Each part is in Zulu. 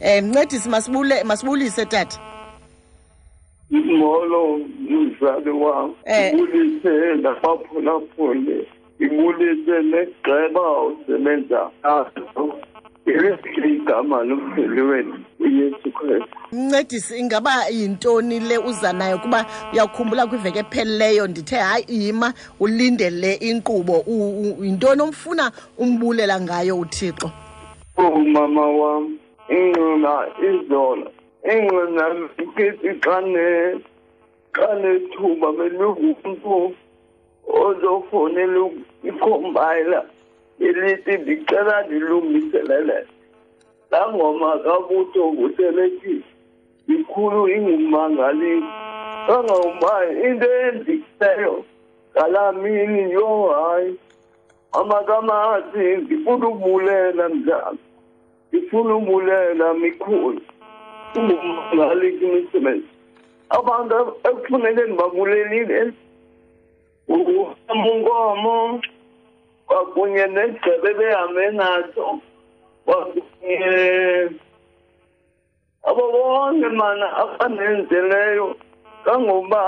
um mncedisi masibule masibulise tata. Molo mzali wam. Eh. ibulise nabaphulaphuli. Ibulise negxeba usebenza igama lompheliweni uyesu kristu. Mncedisi ingaba yintoni le uza nayo kuba uyawukhumbula kwiveki ephelileyo? Ndithe hayi yima ulindele inkqubo. Yintoni omfuna umbulela ngayo uthixo? Umama wam. Ingona izolo ingona ngithi kane kane thuba belumuntu ozofonela ikhombayila elithi ngicela nilungiselele langoma kabutho ngutelethi ikhulu ingumangaliso kangoba into endikileyo ngalamini yo hayi amakamazi ndifuna ubulela mdlalo ndifuna ubulela mikhulu ungumangali kwimisebenzi abantu ekufuneke ndibabulelile umunkomo kwakunye negcebe behambe naso kwakunye abo bonke mana abanenzeleyo kangoba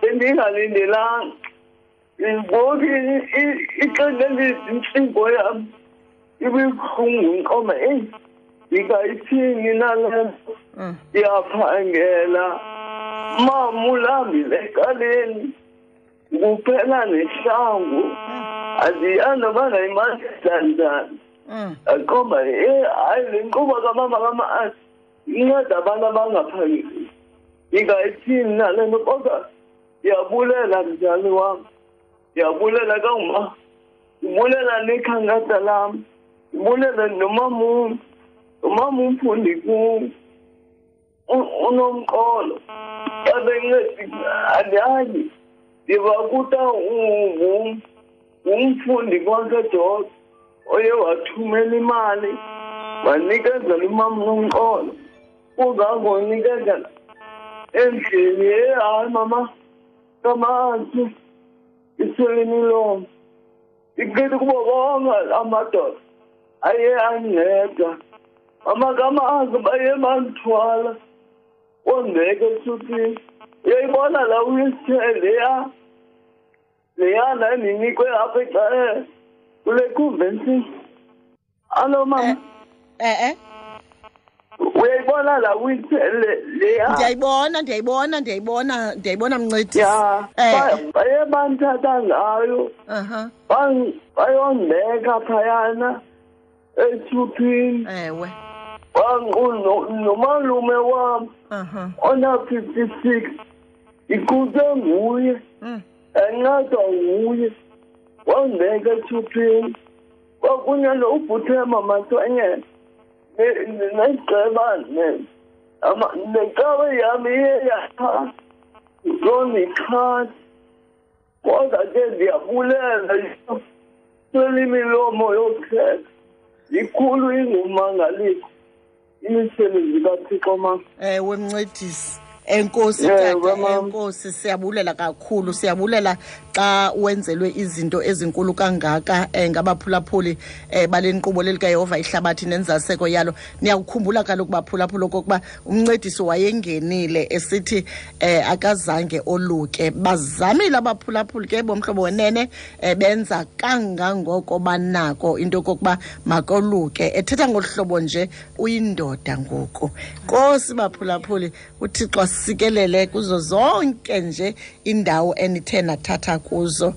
bendingalindelanga ngoku ixesha elithi intsingo yam ibibuhlungu nqoma eyi ndingayithini nale nto Mm. ndiyaphangela mama ulambile ekaleni kuphela nehlangu andiyazi noba nayimanisa njani aqomba e hayi le nkqubo kamama kama-asi inceda abantu abangaphangeli ndingayithini nale nto kodwa ndiyabulela mzali wam ndiyabulela kanguma ndibulela nekhankatha lam ndibulela nomam nomam umfundi kum u- unomqolo. Abencedi andiyazi ndibakuta ngumfundi kwakejosi oye wathumela imali wanikezela umam nomqolo uzangonikeza endlini ye hayi mama kamanzi iselimilomo iqithi kubo bonke amadoda. Aye anceda amakamazi baye bandithwala ondeke esuthini uyayibona la uyisithe leya leya nandinikwe apha ecae kule convention alo mama Eh eh uyayibona la uyithele leya? Ndiyayibona ndiyayibona ndiyayibona ndiyayibona mncedisi. Ya Eh. ba- baye bandithatha ngayo. Bayondeka phayana. Esuthini ewe. Nomalume wam aha. Ona-fifty six iquthe nguye. Mm. encedwa nguye. Wandeka esuthini kwakunye nobhuthema maswenyela negceba necawe yam iye yapha zonikhasi kodwa ke ndiyabulela selimilomo yokhetha ikhulu ingumangaliso imisebenzi kathixo mama ewe mncedisi enkosi tata enkosi siyabulela kakhulu. Siyabulela xa wenzelwe izinto ezinkulu kangaka um ngabaphulaphuli um bale nkqubo lelikayehova ihlabathi nenzaseko yalo. Niyakukhumbula kaloku baphulaphula okokuba umncedisi wayengenile esithi um akazange oluke. Bazamile abaphulaphuli ke bomhlobo wenene um benza kangangoko banako into yokokuba makoluke. Ethetha ngolu hlobo nje uyindoda ngoku. Nkosi baphulaphuli uthixo asikelele kuzo zonke nje indawo enithe nathatha kuzo.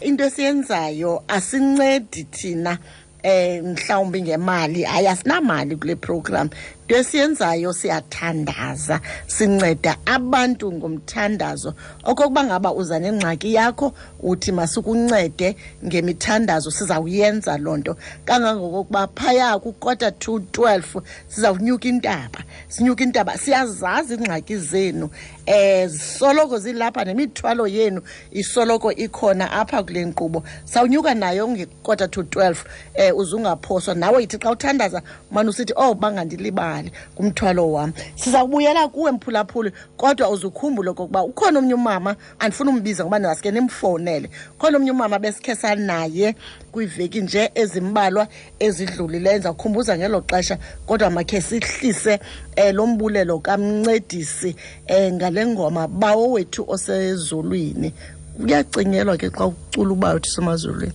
Into esiyenzayo asincedi thina eh mhlawumbi ngemali hayi asinamali kule program into esiyenzayo siyathandaza sinceda abantu ngomthandazo. Okokuba ngaba uza nengxaki yakho uthi masikuncede ngemithandazo sizawuyenza loo nto. Kangangokokuba phaya kukota to 12 sizawunyuka intaba sinyuka intaba siyazazi iingxaki zenu. Eh zisoloko zilapha nemithwalo yenu isoloko ikhona apha kule nkqubo. Sawunyuka nayo ngekota to 12 eh uzungaphoswa. Nawe yithi xa uthandaza umane usithi oh bangandilibali imali kumthwalo wam sizawubuyela kuwe mphulaphuli kodwa uzukhumbule okokuba ukhona omnye umama andifuna umbiza ngoba ndingaske nimfowunele khona omnye umama besikhe sanaye kwiiveki nje ezimbalwa ezidlulileyo. Ndizawukhumbuza ngelo xesha kodwa makhe sihlise um lo mbulelo kamncedisi um ngale ngoma bawo wethu osezulwini. Kuyacingelwa ke xa ucula uba uthi semazulwini